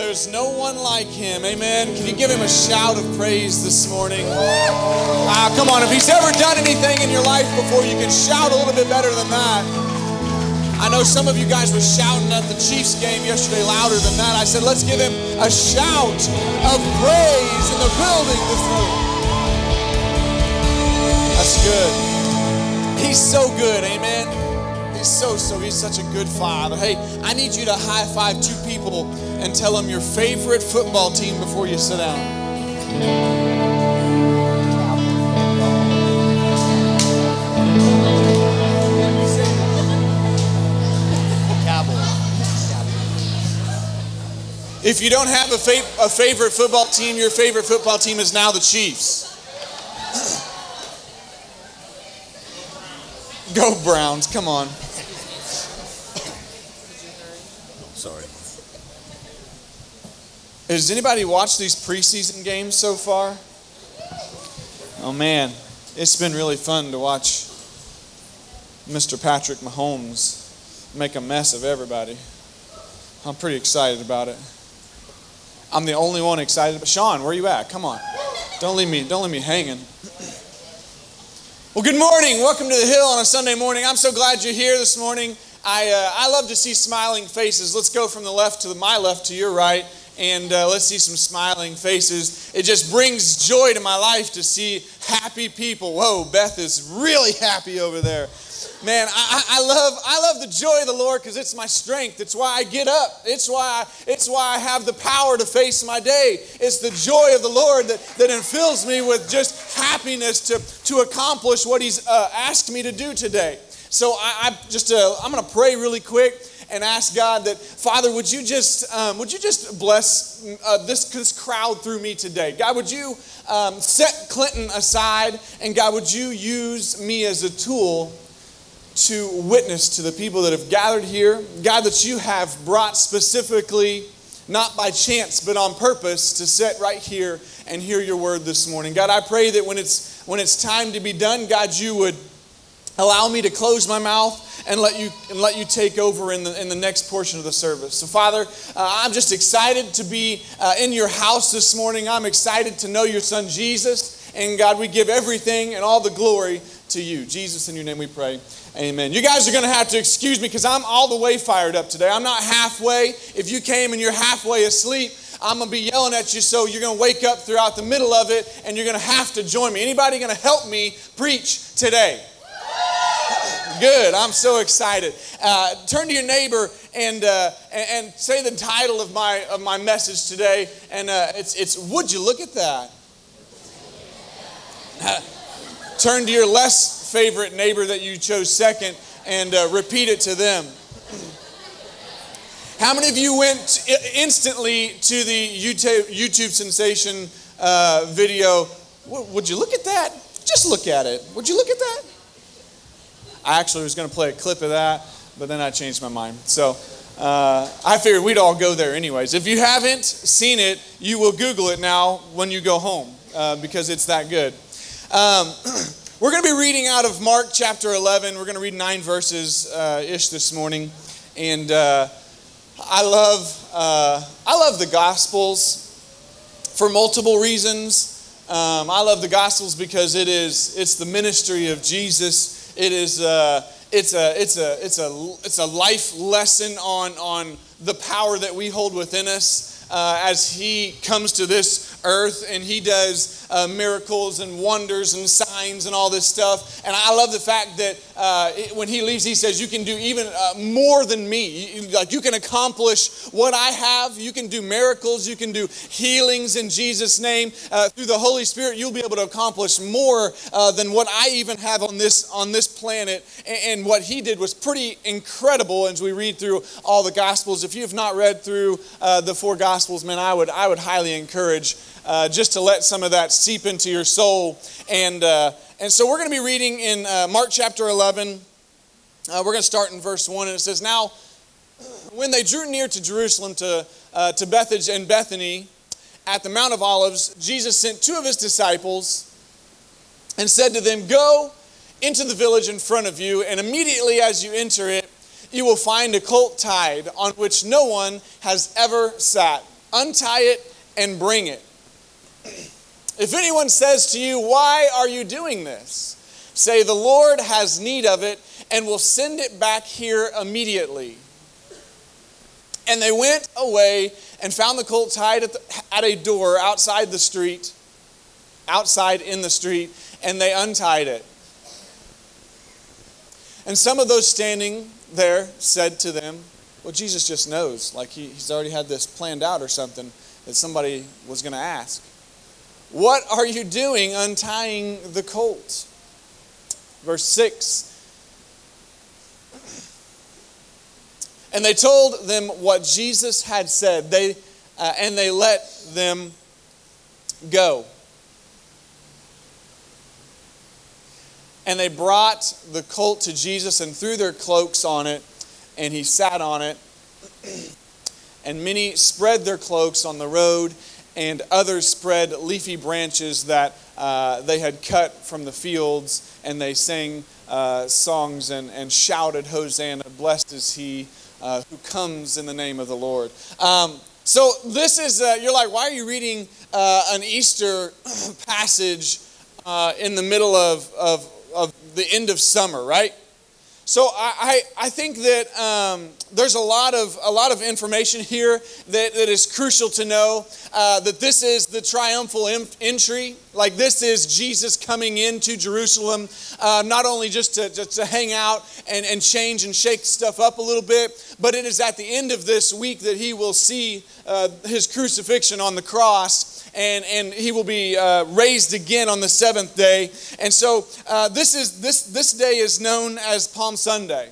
There's no one like him. Amen. Can you give him a shout of praise this morning? Ah, come on. If he's ever done anything in your life before, you can shout a little bit better than that. I know some of you guys were shouting at the Chiefs game yesterday louder than that. I said, let's give him a shout of praise in the building this room. That's good. He's so good. Amen. He's so, so, he's such a good father. Hey, I need you to high five two people and tell them your favorite football team before you sit down. If you don't have a, fa- a favorite football team, your favorite football team is now the Chiefs. Go Browns, come on. Has anybody watched these preseason games so far? Oh man, it's been really fun to watch Mr. Patrick Mahomes make a mess of everybody. I'm pretty excited about it. I'm the only one excited. But Sean, where are you at? Come on. Don't leave me, don't leave me hanging. Well, good morning. Welcome to the Hill on a Sunday morning. I'm so glad you're here this morning. I, uh, I love to see smiling faces. Let's go from the left to the, my left to your right, and uh, let's see some smiling faces. It just brings joy to my life to see happy people. Whoa, Beth is really happy over there. Man, I, I love I love the joy of the Lord because it's my strength. It's why I get up. It's why it's why I have the power to face my day. It's the joy of the Lord that, that infills me with just happiness to, to accomplish what He's uh, asked me to do today. So I, I just uh, I'm going to pray really quick and ask God that Father, would you just um, would you just bless uh, this this crowd through me today? God, would you um, set Clinton aside, and God, would you use me as a tool to witness to the people that have gathered here? God, that you have brought specifically. Not by chance, but on purpose to sit right here and hear your word this morning. God, I pray that when it's when it's time to be done, God, you would allow me to close my mouth and let you and let you take over in the in the next portion of the service. So, Father, uh, I'm just excited to be uh, in your house this morning. I'm excited to know your Son Jesus, and God, we give everything and all the glory to you, Jesus. In your name, we pray. Amen. You guys are going to have to excuse me because I'm all the way fired up today. I'm not halfway. If you came and you're halfway asleep, I'm going to be yelling at you, so you're going to wake up throughout the middle of it, and you're going to have to join me. Anybody going to help me preach today? Good. I'm so excited. Uh, turn to your neighbor and, uh, and, say the title of my of my message today, and uh, it's it's Would you look at that? turn to your less favorite neighbor that you chose second and uh, repeat it to them. How many of you went instantly to the YouTube, YouTube sensation uh, video? Would you look at that? Just look at it. Would you look at that? I actually was going to play a clip of that, but then I changed my mind. So uh, I figured we'd all go there anyways. If you haven't seen it, you will Google it now when you go home uh, because it's that good. Um, we're going to be reading out of Mark chapter 11. We're going to read nine verses uh, ish this morning. And uh, I love, uh, I love the Gospels for multiple reasons. Um, I love the Gospels because it is it's the ministry of Jesus. It is uh, it's a it's a it's a it's a life lesson on on the power that we hold within us uh, as He comes to this earth and He does uh, miracles and wonders and signs and all this stuff. And I love the fact that uh, it, when He leaves, He says, "You can do even uh, more than me. You, like you can accomplish what I have. You can do miracles. You can do healings in Jesus' name uh, through the Holy Spirit. You'll be able to accomplish more uh, than what I even have on this on this planet." And, and what He did was pretty incredible as we read through all the Gospels. If you have not read through uh, the four Gospels, man, I would I would highly encourage uh, just to let some of that seep into your soul. And, uh, and so we're going to be reading in uh, Mark chapter 11. Uh, we're going to start in verse 1, and it says, Now, when they drew near to Jerusalem, to, uh, to Bethany and Bethany, at the Mount of Olives, Jesus sent two of his disciples and said to them, Go into the village in front of you, and immediately as you enter it, you will find a colt tied on which no one has ever sat untie it and bring it. If anyone says to you, Why are you doing this? Say, The Lord has need of it and will send it back here immediately. And they went away and found the colt tied at, the, at a door outside the street, outside in the street, and they untied it. And some of those standing there said to them, Well, Jesus just knows. Like he, he's already had this planned out or something that somebody was going to ask. What are you doing untying the colt? Verse 6 And they told them what Jesus had said, they, uh, and they let them go. And they brought the colt to Jesus and threw their cloaks on it, and he sat on it. And many spread their cloaks on the road, and others spread leafy branches that uh, they had cut from the fields, and they sang uh, songs and, and shouted, Hosanna, blessed is he uh, who comes in the name of the Lord. Um, so, this is, uh, you're like, why are you reading uh, an Easter passage uh, in the middle of, of, of the end of summer, right? So I, I, think that um, there's a lot of a lot of information here that, that is crucial to know. Uh, that this is the triumphal entry, like this is Jesus coming into Jerusalem, uh, not only just to, just to hang out and, and change and shake stuff up a little bit, but it is at the end of this week that he will see uh, his crucifixion on the cross and, and he will be uh, raised again on the seventh day. And so uh, this, is, this, this day is known as Palm Sunday.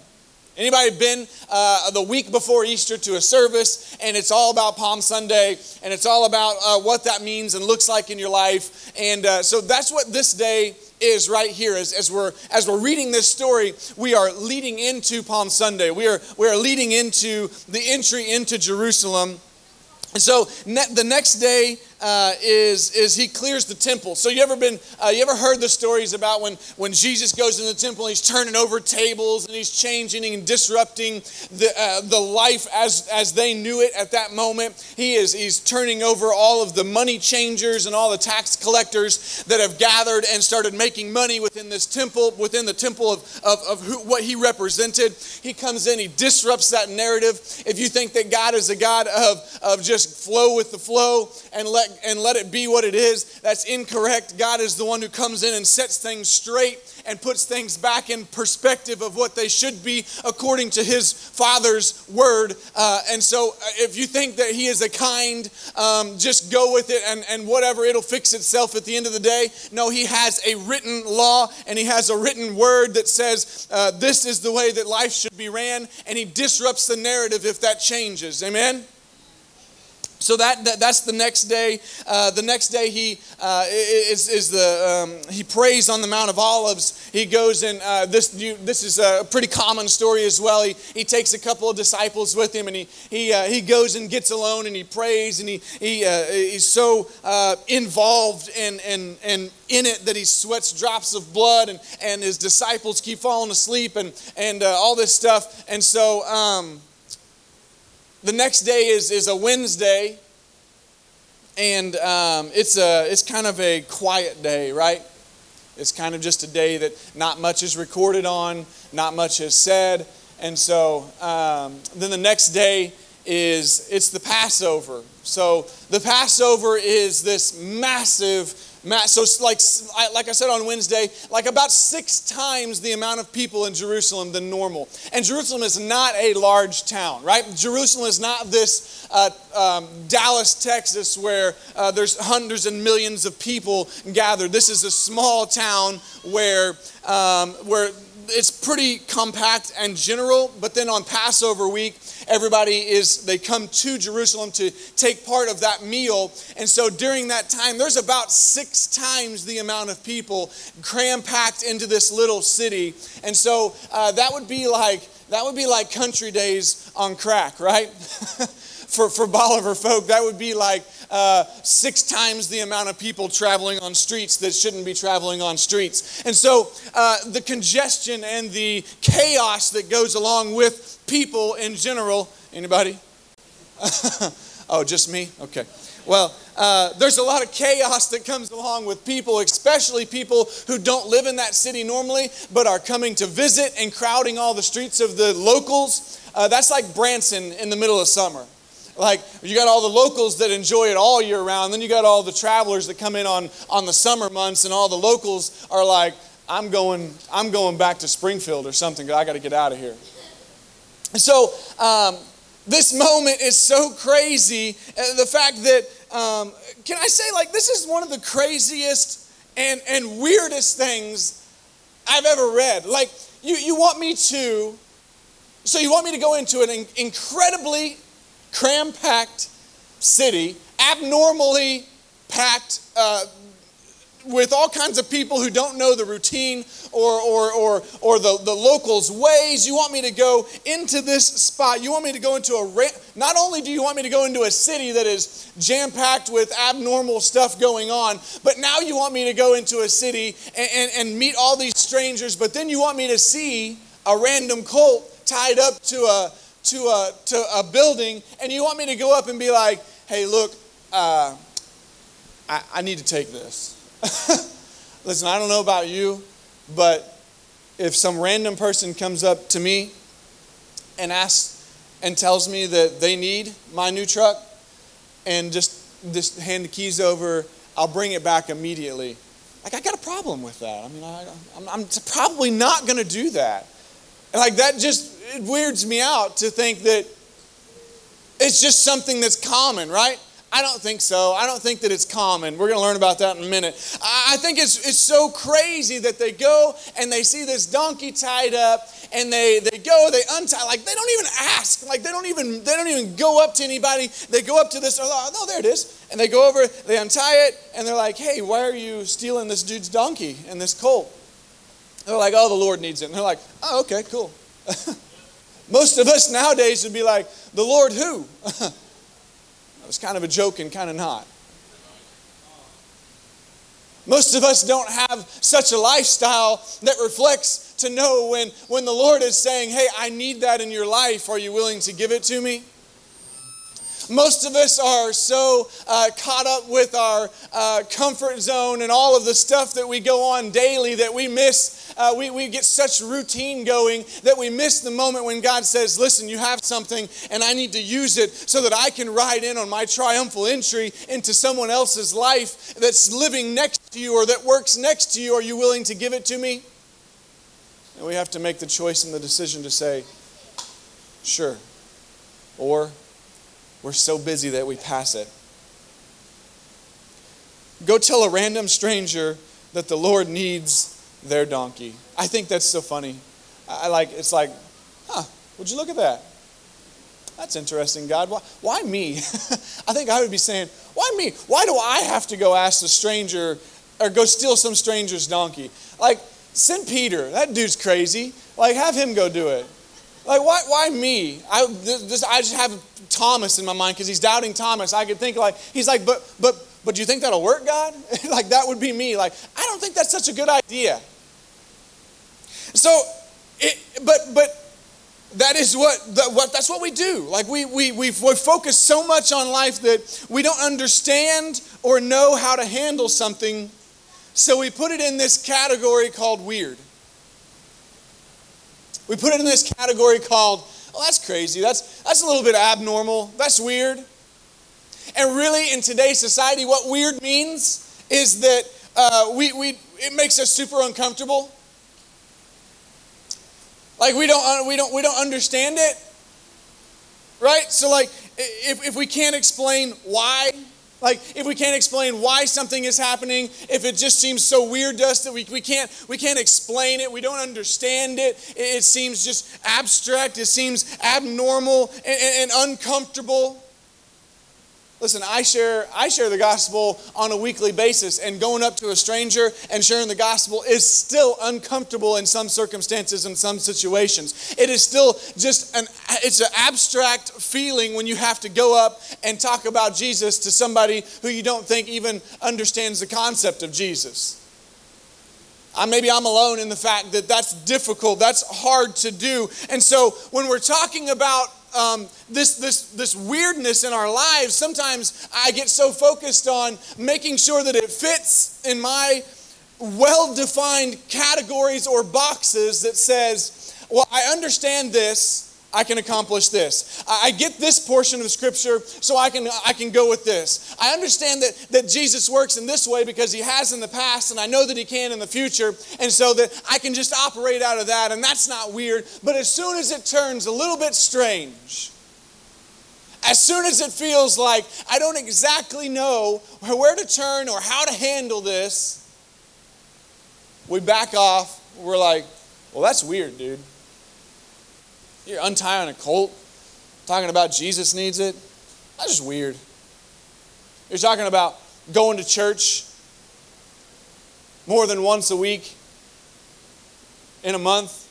Anybody been uh, the week before Easter to a service and it's all about Palm Sunday and it's all about uh, what that means and looks like in your life? And uh, so that's what this day is right here as, as we're as we're reading this story we are leading into palm sunday we are we are leading into the entry into jerusalem and so ne- the next day uh, is, is he clears the temple. So you ever been uh, you ever heard the stories about when, when Jesus goes in the temple and he's turning over tables and he's changing and disrupting the, uh, the life as, as they knew it at that moment. He is he's turning over all of the money changers and all the tax collectors that have gathered and started making money within this temple, within the temple of, of, of who, what he represented. He comes in, he disrupts that narrative. If you think that God is a God of, of just flow with the flow and let and let it be what it is. That's incorrect. God is the one who comes in and sets things straight and puts things back in perspective of what they should be according to his Father's word. Uh, and so, uh, if you think that he is a kind, um, just go with it and, and whatever, it'll fix itself at the end of the day. No, he has a written law and he has a written word that says uh, this is the way that life should be ran, and he disrupts the narrative if that changes. Amen? So that, that, that's the next day. Uh, the next day he uh, is, is the um, he prays on the Mount of Olives. He goes and uh, this you, this is a pretty common story as well. He, he takes a couple of disciples with him and he he, uh, he goes and gets alone and he prays and he he uh, he's so uh, involved and and and in it that he sweats drops of blood and and his disciples keep falling asleep and and all this stuff and so. Um, the next day is, is a Wednesday, and um, it's, a, it's kind of a quiet day, right? It's kind of just a day that not much is recorded on, not much is said. And so um, then the next day is it's the Passover. So the Passover is this massive so, like, like I said on Wednesday, like about six times the amount of people in Jerusalem than normal. And Jerusalem is not a large town, right? Jerusalem is not this uh, um, Dallas, Texas, where uh, there's hundreds and millions of people gathered. This is a small town where, um, where it's pretty compact and general, but then on Passover week, everybody is, they come to Jerusalem to take part of that meal. And so during that time, there's about six times the amount of people cram packed into this little city. And so uh, that would be like, that would be like country days on crack, right? for, for Bolivar folk, that would be like uh, six times the amount of people traveling on streets that shouldn't be traveling on streets. And so uh, the congestion and the chaos that goes along with people in general, anybody? Oh, just me? Okay. Well, uh, there's a lot of chaos that comes along with people, especially people who don't live in that city normally, but are coming to visit and crowding all the streets of the locals. Uh, that's like Branson in the middle of summer. Like you got all the locals that enjoy it all year round, then you got all the travelers that come in on, on the summer months, and all the locals are like, I'm going, I'm going back to Springfield or something. I got to get out of here. So um, this moment is so crazy. The fact that, um, can I say, like, this is one of the craziest and, and weirdest things I've ever read. Like, you, you want me to, so you want me to go into an incredibly cram packed city, abnormally packed uh, with all kinds of people who don't know the routine or, or, or, or the, the locals' ways. You want me to go into this spot. You want me to go into a, not only do you want me to go into a city that is jam packed with abnormal stuff going on, but now you want me to go into a city and, and, and meet all these strangers, but then you want me to see a random colt tied up to a, to a, to a building, and you want me to go up and be like, hey, look, uh, I, I need to take this. Listen, I don't know about you, but if some random person comes up to me and asks and tells me that they need my new truck and just, just hand the keys over, I'll bring it back immediately. Like, I got a problem with that. I mean, I, I'm, I'm probably not going to do that. And like, that just it weirds me out to think that it's just something that's common, right? I don't think so. I don't think that it's common. We're going to learn about that in a minute. I think it's, it's so crazy that they go and they see this donkey tied up and they, they go, they untie, like they don't even ask. Like they don't even they don't even go up to anybody. They go up to this, oh, oh there it is. And they go over, they untie it, and they're like, hey, why are you stealing this dude's donkey and this colt? They're like, oh, the Lord needs it. And they're like, oh, okay, cool. Most of us nowadays would be like, the Lord who? was kind of a joke and kind of not. Most of us don't have such a lifestyle that reflects to know when, when the Lord is saying, Hey, I need that in your life. Are you willing to give it to me? Most of us are so uh, caught up with our uh, comfort zone and all of the stuff that we go on daily that we miss. Uh, we, we get such routine going that we miss the moment when God says, Listen, you have something and I need to use it so that I can ride in on my triumphal entry into someone else's life that's living next to you or that works next to you. Are you willing to give it to me? And we have to make the choice and the decision to say, Sure. Or we're so busy that we pass it. Go tell a random stranger that the Lord needs their donkey. I think that's so funny. I like it's like, huh, would you look at that? That's interesting, God. Why, why me? I think I would be saying, why me? Why do I have to go ask the stranger or go steal some stranger's donkey? Like, send Peter. That dude's crazy. Like, have him go do it. Like, why, why me? I, this, I just have Thomas in my mind because he's doubting Thomas. I could think like, he's like, but, but, but do you think that'll work, God? like, that would be me. Like, I don't think that's such a good idea. So, it, but, but that is what, the, what that's what we do. Like, we, we, we, we focus so much on life that we don't understand or know how to handle something. So we put it in this category called weird. We put it in this category called, oh, that's crazy. That's, that's a little bit abnormal. That's weird. And really, in today's society, what weird means is that uh, we, we, it makes us super uncomfortable. Like we don't, we don't, we don't understand it, right? So like, if, if we can't explain why like, if we can't explain why something is happening, if it just seems so weird to us that we, we, can't, we can't explain it, we don't understand it, it, it seems just abstract, it seems abnormal and, and, and uncomfortable. Listen, I share, I share the gospel on a weekly basis, and going up to a stranger and sharing the gospel is still uncomfortable in some circumstances and some situations. It is still just an it's an abstract feeling when you have to go up and talk about Jesus to somebody who you don't think even understands the concept of Jesus. I, maybe I'm alone in the fact that that's difficult, that's hard to do. And so when we're talking about um, this, this, this weirdness in our lives, sometimes I get so focused on making sure that it fits in my well defined categories or boxes that says, well, I understand this, I can accomplish this. I get this portion of scripture, so I can, I can go with this. I understand that, that Jesus works in this way because he has in the past, and I know that he can in the future, and so that I can just operate out of that, and that's not weird. But as soon as it turns a little bit strange, as soon as it feels like I don't exactly know where to turn or how to handle this, we back off. We're like, well, that's weird, dude. You're untying a colt, talking about Jesus needs it. That's just weird. You're talking about going to church more than once a week in a month.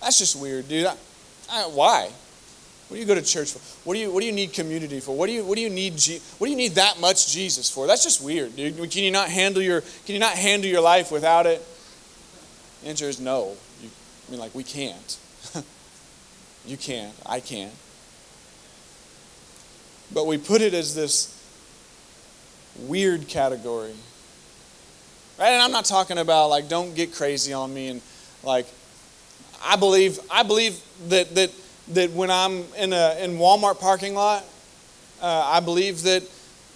That's just weird, dude. I, I, why? What do you go to church for? What do you What do you need community for? What do you What do you need? What do you need that much Jesus for? That's just weird, dude. Can you not handle your Can you not handle your life without it? The answer is no. You, I mean, like we can't. You can't. I can't. But we put it as this weird category. Right? And I'm not talking about like don't get crazy on me and like I believe I believe that that that when I'm in a in Walmart parking lot, uh, I believe that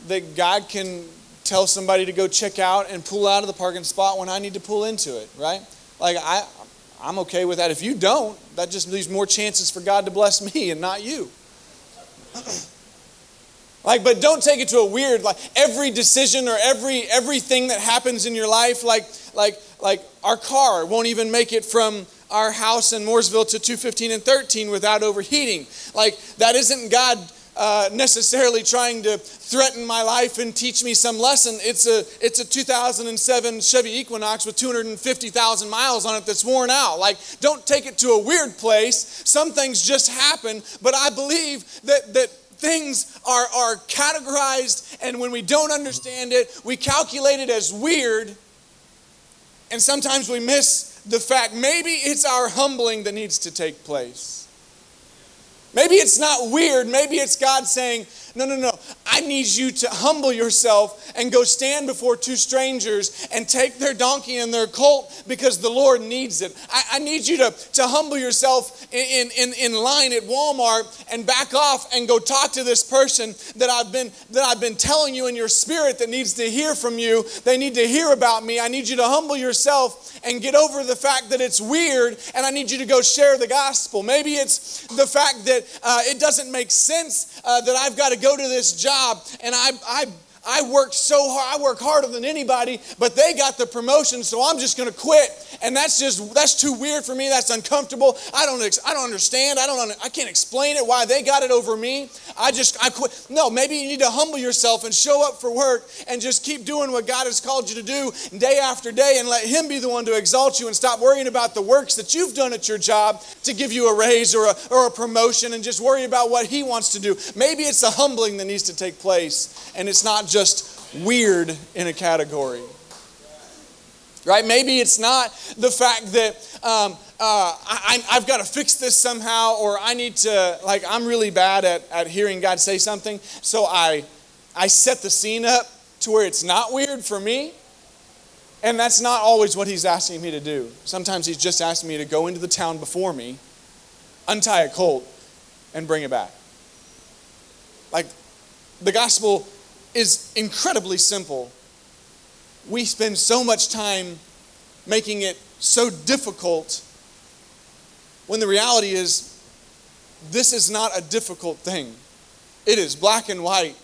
that God can tell somebody to go check out and pull out of the parking spot when I need to pull into it, right? Like I I'm okay with that. If you don't, that just leaves more chances for God to bless me and not you. like, but don't take it to a weird, like every decision or every everything that happens in your life, like like like our car won't even make it from our house in Morrisville to 215 and 13 without overheating. Like that isn't God uh, necessarily trying to threaten my life and teach me some lesson. It's a, it's a 2007 Chevy Equinox with 250,000 miles on it that's worn out. Like, don't take it to a weird place. Some things just happen, but I believe that, that things are, are categorized, and when we don't understand it, we calculate it as weird, and sometimes we miss the fact maybe it's our humbling that needs to take place. Maybe it's not weird. Maybe it's God saying, no, no, no. I need you to humble yourself and go stand before two strangers and take their donkey and their colt because the Lord needs it. I, I need you to, to humble yourself in, in, in line at Walmart and back off and go talk to this person that I've been that I've been telling you in your spirit that needs to hear from you. They need to hear about me. I need you to humble yourself and get over the fact that it's weird and I need you to go share the gospel. Maybe it's the fact that uh, it doesn't make sense uh, that I've got to go to this job and I, I I worked so hard. I work harder than anybody, but they got the promotion, so I'm just going to quit. And that's just that's too weird for me. That's uncomfortable. I don't I don't understand. I don't I can't explain it why they got it over me. I just I quit. No, maybe you need to humble yourself and show up for work and just keep doing what God has called you to do day after day and let him be the one to exalt you and stop worrying about the works that you've done at your job to give you a raise or a, or a promotion and just worry about what he wants to do. Maybe it's the humbling that needs to take place and it's not just just weird in a category. Right? Maybe it's not the fact that um, uh, I, have got to fix this somehow, or I need to, like, I'm really bad at, at hearing God say something, so I, I set the scene up to where it's not weird for me. And that's not always what He's asking me to do. Sometimes He's just asking me to go into the town before me, untie a colt, and bring it back. Like, the gospel is incredibly simple. We spend so much time making it so difficult when the reality is this is not a difficult thing. It is black and white.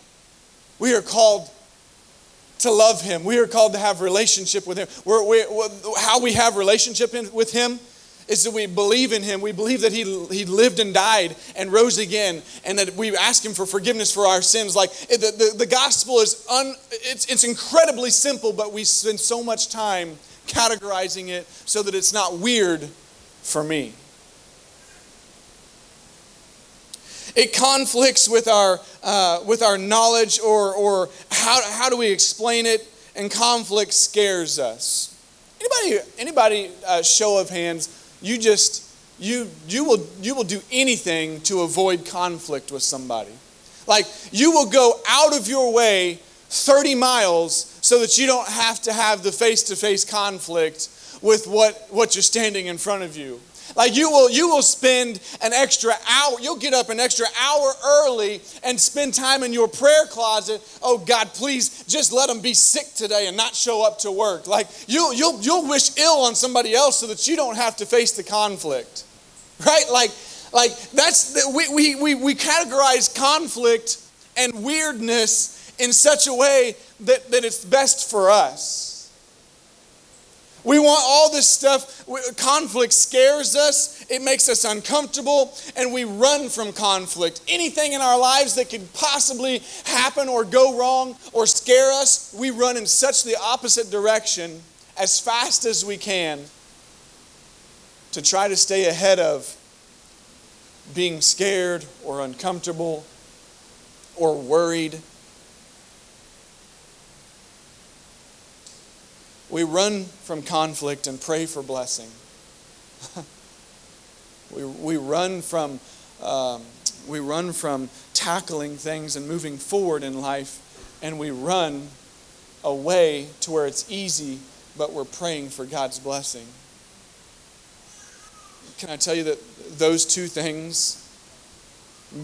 We are called to love him. We are called to have relationship with him. We're, we, how we have relationship in, with him is that we believe in him. We believe that he, he lived and died and rose again, and that we ask him for forgiveness for our sins. Like the, the, the gospel is un, it's, it's incredibly simple, but we spend so much time categorizing it so that it's not weird for me. It conflicts with our, uh, with our knowledge, or, or how, how do we explain it? And conflict scares us. Anybody, anybody uh, show of hands, you just you, you, will, you will do anything to avoid conflict with somebody. Like, you will go out of your way 30 miles so that you don't have to have the face to face conflict with what, what you're standing in front of you. Like you will, you will spend an extra hour, you'll get up an extra hour early and spend time in your prayer closet. Oh God, please just let them be sick today and not show up to work. Like you'll, you'll, you'll wish ill on somebody else so that you don't have to face the conflict. Right? Like, like that's, we, we, we, we categorize conflict and weirdness in such a way that, that it's best for us. We want all this stuff. Conflict scares us, it makes us uncomfortable, and we run from conflict. Anything in our lives that could possibly happen or go wrong or scare us, we run in such the opposite direction as fast as we can to try to stay ahead of being scared or uncomfortable or worried We run from conflict and pray for blessing. we, we run from um, we run from tackling things and moving forward in life, and we run away to where it's easy, but we're praying for God's blessing. Can I tell you that those two things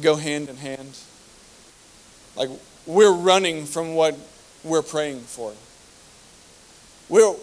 go hand in hand? Like we're running from what we're praying for. We're,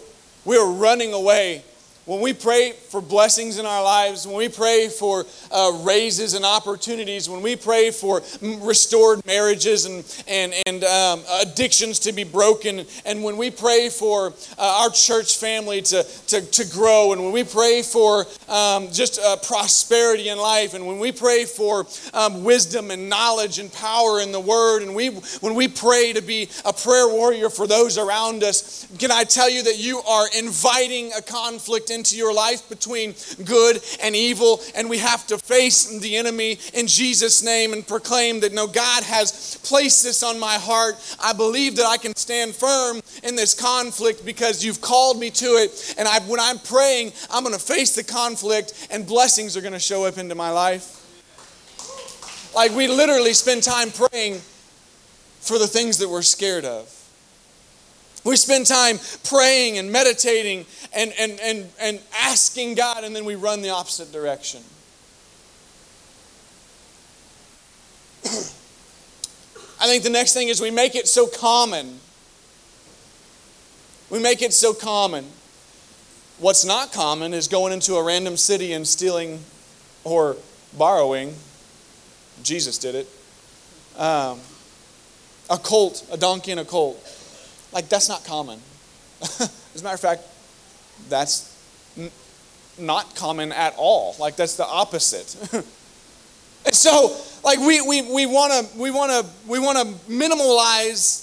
we're running away when we pray for blessings in our lives, when we pray for uh, raises and opportunities, when we pray for restored marriages and, and, and um, addictions to be broken, and when we pray for uh, our church family to, to, to grow, and when we pray for um, just uh, prosperity in life, and when we pray for um, wisdom and knowledge and power in the Word, and we, when we pray to be a prayer warrior for those around us, can I tell you that you are inviting a conflict into your life between good and evil, and we have to face the enemy in Jesus' name and proclaim that no, God has placed this on my heart. I believe that I can stand firm in this conflict because you've called me to it. And I, when I'm praying, I'm going to face the conflict, and blessings are going to show up into my life. Like we literally spend time praying for the things that we're scared of. We spend time praying and meditating and, and, and, and asking God, and then we run the opposite direction. I think the next thing is we make it so common. We make it so common. What's not common is going into a random city and stealing or borrowing. Jesus did it. Um, a colt, a donkey and a colt. Like, that's not common. As a matter of fact, that's n- not common at all. Like, that's the opposite. and so, like, we, we, we want to we wanna, we wanna minimalize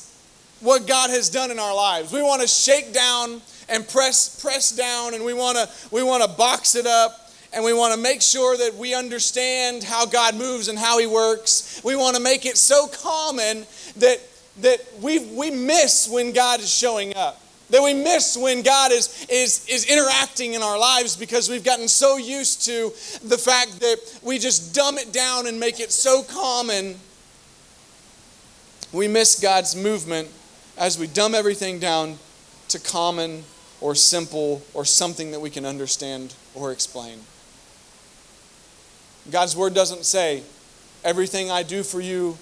what God has done in our lives. We want to shake down and press, press down, and we want to we wanna box it up and we want to make sure that we understand how God moves and how He works. We want to make it so common that that we, we miss when God is showing up. That we miss when God is, is, is interacting in our lives because we've gotten so used to the fact that we just dumb it down and make it so common. We miss God's movement as we dumb everything down to common or simple or something that we can understand or explain. God's word doesn't say, everything I do for you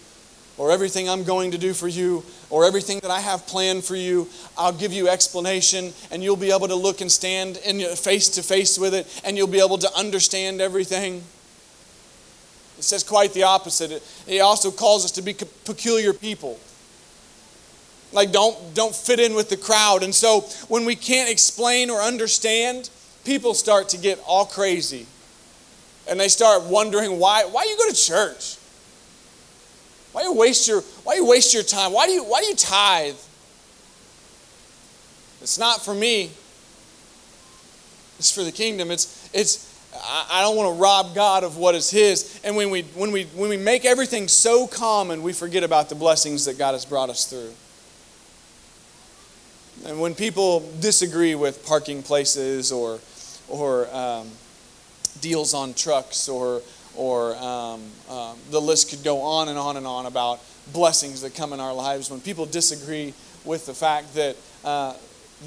or everything I'm going to do for you, or everything that I have planned for you, I'll give you explanation, and you'll be able to look and stand in face to face with it, and you'll be able to understand everything. It says quite the opposite. It also calls us to be peculiar people. Like don't don't fit in with the crowd. And so when we can't explain or understand, people start to get all crazy. And they start wondering why why you go to church? Why you waste your why you waste your time? Why do you why do you tithe? It's not for me. It's for the kingdom. It's it's I don't want to rob God of what is his. And when we when we when we make everything so common, we forget about the blessings that God has brought us through. And when people disagree with parking places or or um, deals on trucks or or um, um, the list could go on and on and on about blessings that come in our lives when people disagree with the fact that uh,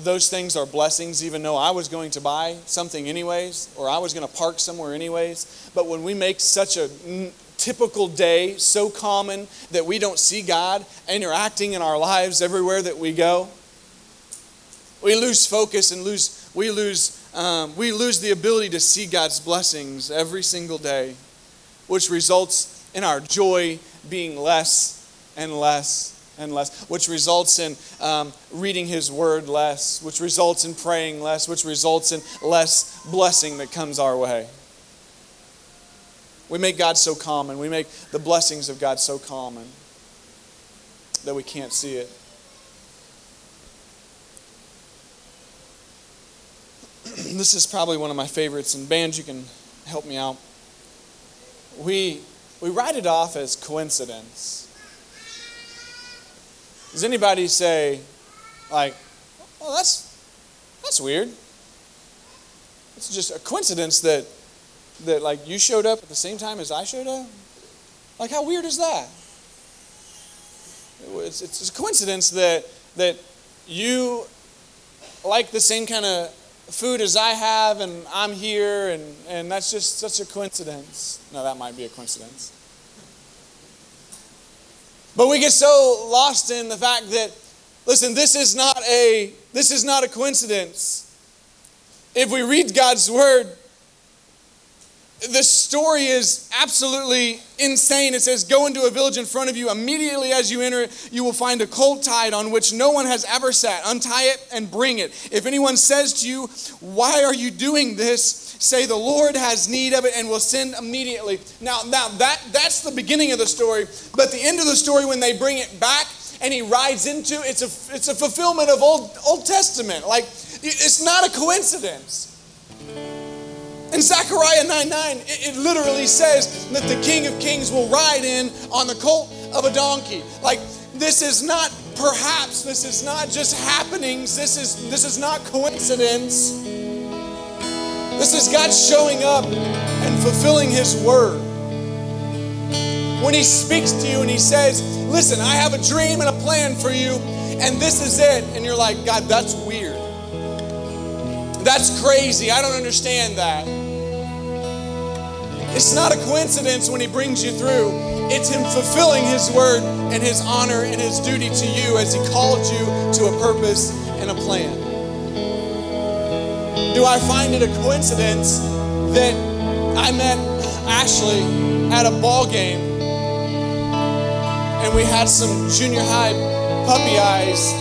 those things are blessings, even though I was going to buy something anyways, or I was going to park somewhere anyways. But when we make such a typical day so common that we don't see God interacting in our lives everywhere that we go, we lose focus and lose we lose um, we lose the ability to see God's blessings every single day, which results in our joy being less and less and less, which results in um, reading His Word less, which results in praying less, which results in less blessing that comes our way. We make God so common, we make the blessings of God so common that we can't see it. this is probably one of my favorites, and bands, you can help me out. We, we write it off as coincidence. Does anybody say, like, well, that's, that's weird? It's just a coincidence that, that, like, you showed up at the same time as I showed up? Like, how weird is that? It's, it's a coincidence that, that you like the same kind of food as I have, and I'm here, and, and that's just such a coincidence. No, that might be a coincidence. But we get so lost in the fact that, listen, this is not a this is not a coincidence. If we read God's word, the story is absolutely insane. It says, Go into a village in front of you. Immediately as you enter it, you will find a colt tied on which no one has ever sat. Untie it and bring it. If anyone says to you, Why are you doing this? say, The Lord has need of it and will send immediately. Now, now that, that's the beginning of the story. But the end of the story, when they bring it back, and he rides into it's a it's a fulfillment of old old testament like it's not a coincidence in Zechariah 9 9, it, it literally says that the King of Kings will ride in on the colt of a donkey. Like, this is not perhaps, this is not just happenings, this is, this is not coincidence. This is God showing up and fulfilling His word. When He speaks to you and He says, Listen, I have a dream and a plan for you, and this is it. And you're like, God, that's weird. That's crazy. I don't understand that. It's not a coincidence when He brings you through. It's Him fulfilling His word and His honor and His duty to you as He called you to a purpose and a plan. Do I find it a coincidence that I met Ashley at a ball game and we had some junior high puppy eyes?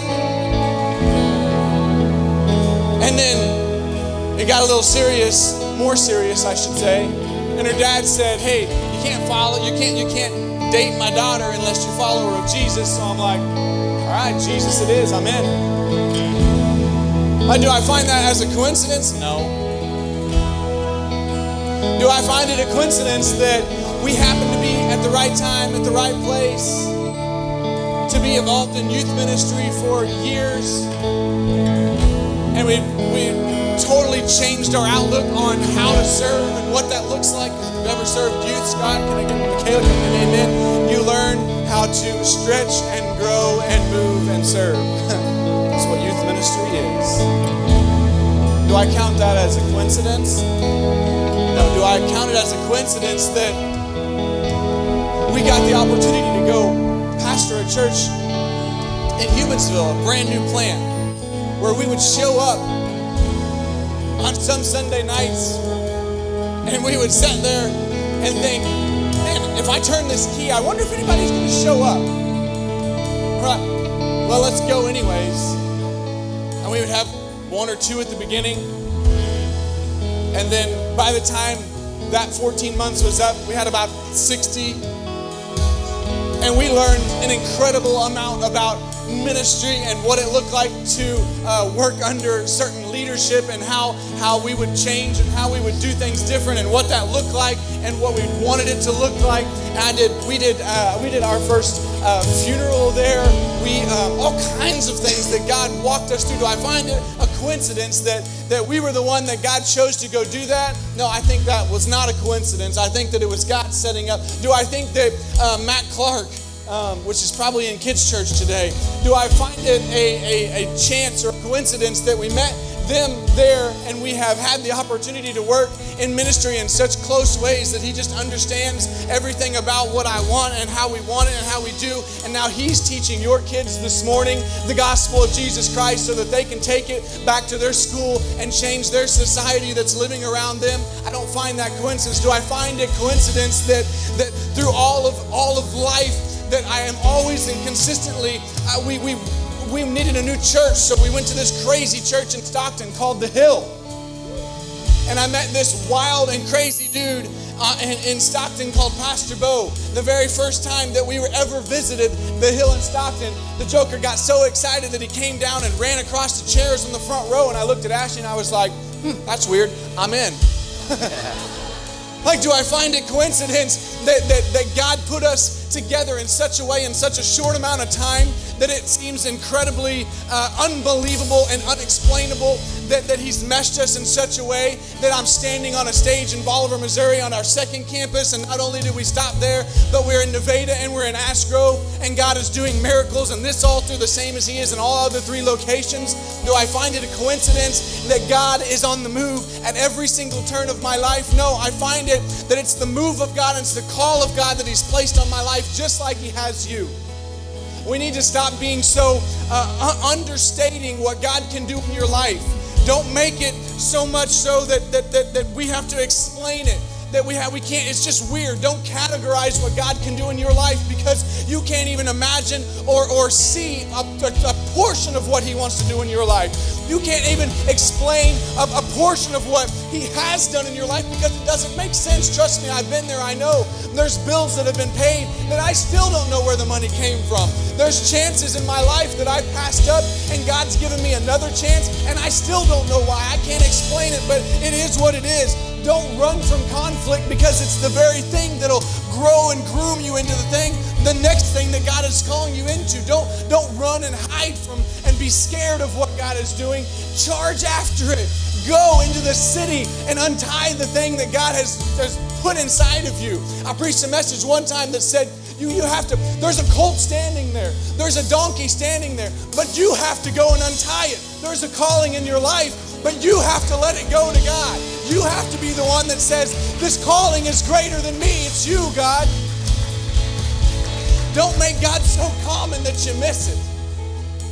And then it got a little serious, more serious, I should say and her dad said, "Hey, you can't follow, you can't, you can't date my daughter unless you follow her of Jesus." So I'm like, "All right, Jesus, it is. I'm in." do I find that as a coincidence? No. Do I find it a coincidence that we happen to be at the right time, at the right place, to be involved in youth ministry for years, and we we totally changed our outlook on how to serve and what that looks like. If you've ever served youth, Scott, can I get Michaela come? Amen. You learn how to stretch and grow and move and serve. That's what youth ministry is. Do I count that as a coincidence? No. Do I count it as a coincidence that we got the opportunity to go pastor a church in Humansville, a brand new plant, where we would show up on some Sunday nights, and we would sit there and think, man, if I turn this key, I wonder if anybody's going to show up. Right. Well, let's go anyways. And we would have one or two at the beginning. And then by the time that 14 months was up, we had about 60. And we learned an incredible amount about ministry and what it looked like to uh, work under certain leadership and how, how we would change and how we would do things different and what that looked like and what we wanted it to look like. And I did, we did, uh, we did our first uh, funeral there. We, um, all kinds of things that God walked us through. Do I find it a coincidence that, that we were the one that God chose to go do that? No, I think that was not a coincidence. I think that it was God setting up. Do I think that uh, Matt Clark, um, which is probably in kids' church today, do I find it a, a, a chance or coincidence that we met them there and we have had the opportunity to work in ministry in such close ways that he just understands everything about what I want and how we want it and how we do. And now he's teaching your kids this morning the gospel of Jesus Christ so that they can take it back to their school and change their society that's living around them. I don't find that coincidence. Do I find it coincidence that that through all of all of life that I am always and consistently uh, we we we needed a new church, so we went to this crazy church in Stockton called The Hill. And I met this wild and crazy dude uh, in, in, Stockton called Pastor Bo. The very first time that we were ever visited the hill in Stockton, the Joker got so excited that he came down and ran across the chairs in the front row. And I looked at Ashley and I was like, hmm, that's weird. I'm in. like, do I find it coincidence that, that, that God put us together in such a way in such a short amount of time that it seems incredibly uh, unbelievable and unexplainable that, that He's meshed us in such a way that I'm standing on a stage in Bolivar, Missouri on our second campus. And not only did we stop there, but we're in Nevada and we're in Ash Grove, and God is doing miracles, and this altar the same as He is in all other three locations. Do I find it a coincidence that God is on the move at every single turn of my life? No, I find it that it's the move of God and it's the call of God that He's placed on my life, just like He has you. We need to stop being so uh, understating what God can do in your life. Don't make it so much so that, that, that, that we have to explain it that we have we can't it's just weird. Don't categorize what god can do in your life because you can't even imagine or or see a, a, portion of what he wants to do in your life. You can't even explain a, a portion of what he has done in your life because it doesn't make sense. Trust me i've been there i know. There's bills that have been paid that i still don't know where the money came from. There's chances in my life that I've passed up and god's given me another chance and i still don't know why. I can't explain it but it is what it is don't run from conflict because it's the very thing that'll grow and groom you into the thing, the next thing that God is calling you into. Don't, don't run and hide from and be scared of what God is doing. Charge after it. Go into the city and untie the thing that God has, has put inside of you. I preached a message one time that said, you, you have to, there's a colt standing there, there's a donkey standing there, but you have to go and untie it. There's a calling in your life, but you have to let it go to God. You have to be the one that says, This calling is greater than me. It's you, God. Don't make God so common that you miss it.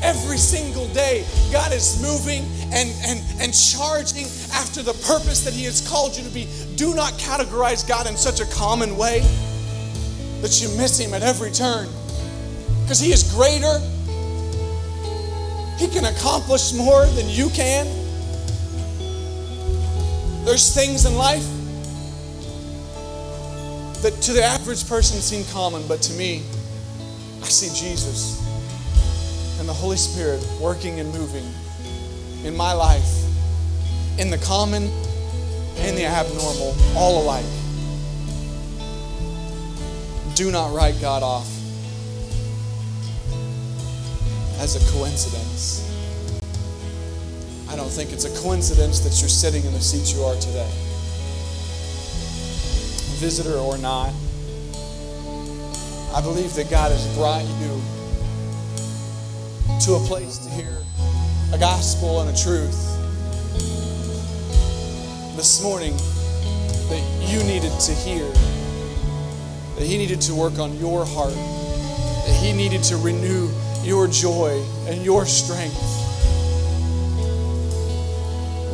Every single day, God is moving and, and, and charging after the purpose that He has called you to be. Do not categorize God in such a common way that you miss Him at every turn. Because He is greater, He can accomplish more than you can. There's things in life that to the average person seem common, but to me, I see Jesus and the Holy Spirit working and moving in my life, in the common and the abnormal, all alike. Do not write God off as a coincidence. I don't think it's a coincidence that you're sitting in the seat you are today. Visitor or not, I believe that God has brought you to a place to hear a gospel and a truth this morning that you needed to hear, that He needed to work on your heart, that He needed to renew your joy and your strength.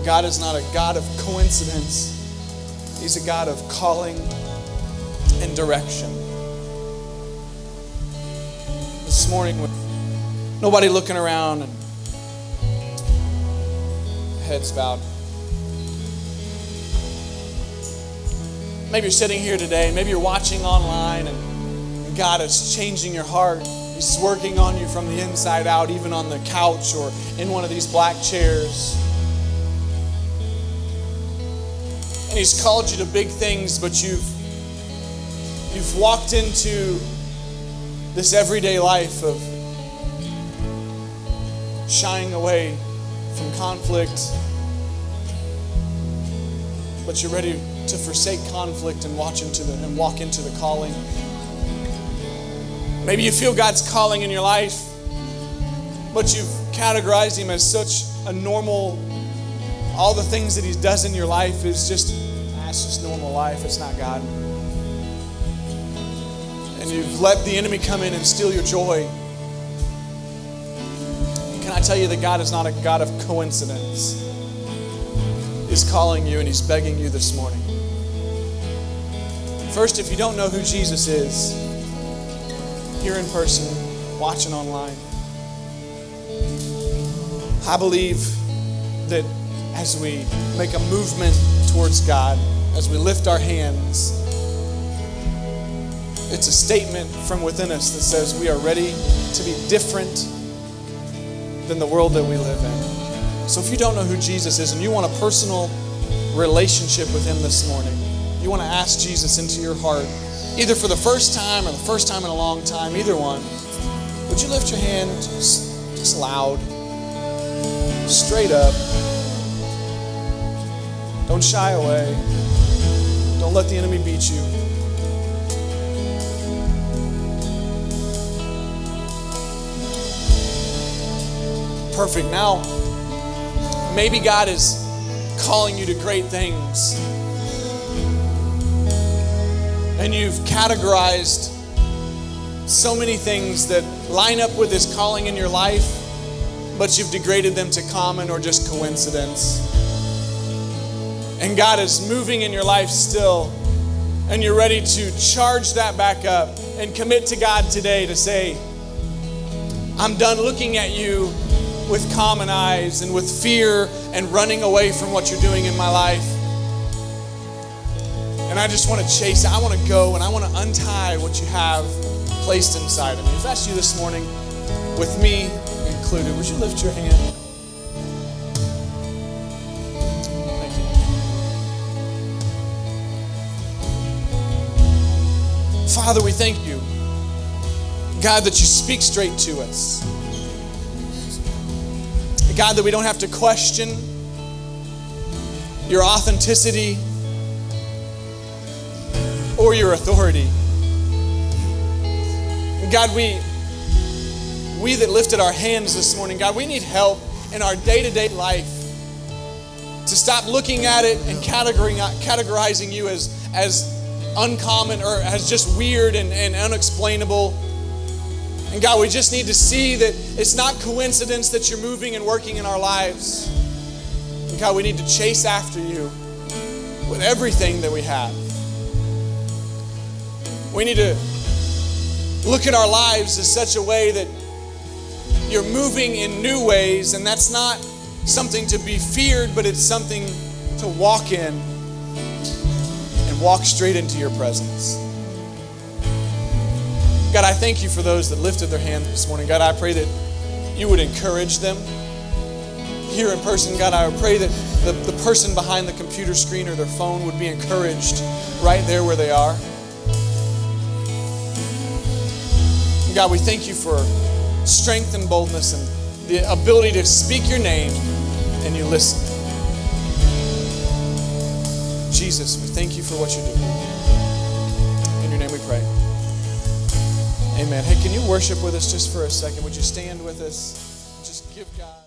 God is not a God of coincidence, He's a God of calling and direction. This morning, with nobody looking around and heads bowed. Maybe you're sitting here today, maybe you're watching online, and God is changing your heart. He's working on you from the inside out, even on the couch or in one of these black chairs. And He's called you to big things, but you've you've walked into this everyday life of shying away from conflict, but you're ready to forsake conflict and watch into the and walk into the calling. Maybe you feel God's calling in your life, but you've categorized Him as such a normal. All the things that He does in your life is just that's just normal life. It's not God. And you've let the enemy come in and steal your joy. Can I tell you that God is not a God of coincidence? He's calling you and He's begging you this morning. First, if you don't know who Jesus is, here in person, watching online, I believe that as we make a movement towards God, as we lift our hands, it's a statement from within us that says we are ready to be different than the world that we live in. So if you don't know who Jesus is and you want a personal relationship with Him this morning, you want to ask Jesus into your heart, either for the first time or the first time in a long time, either one, would you lift your hand just, just loud, straight up? Don't shy away. Don't let the enemy beat you. Perfect. Now, maybe God is calling you to great things. And you've categorized so many things that line up with His calling in your life, but you've degraded them to common or just coincidence. And God is moving in your life still, and you're ready to charge that back up and commit to God today to say, I'm done looking at you with common eyes and with fear and running away from what you're doing in my life. And I just want to chase it. I want to go and I want to untie what you have placed inside of me. If that's you this morning, with me included, would you lift your hand? Father, we thank you, God, that you speak straight to us. God, that we don't have to question your authenticity or your authority. God, we we that lifted our hands this morning, God, we need help in our day-to-day life to stop looking at it and categorizing you as, as uncommon or as just weird and, and unexplainable. And God, we just need to see that it's not coincidence that you're moving and working in our lives. And God, we need to chase after you with everything that we have. We need to look at our lives in such a way that you're moving in new ways, and that's not something to be feared, but it's something to walk in walk straight into your presence. God, I thank you for those that lifted their hands this morning. God, I pray that you would encourage them here in person. God, I pray that the, the person behind the computer screen or their phone would be encouraged right there where they are. God, we thank you for strength and boldness and the ability to speak your name and you listen. Jesus, we thank you for what you're doing. In your name we pray. Amen. Hey, can you worship with us just for a second? Would you stand with us? Just give God.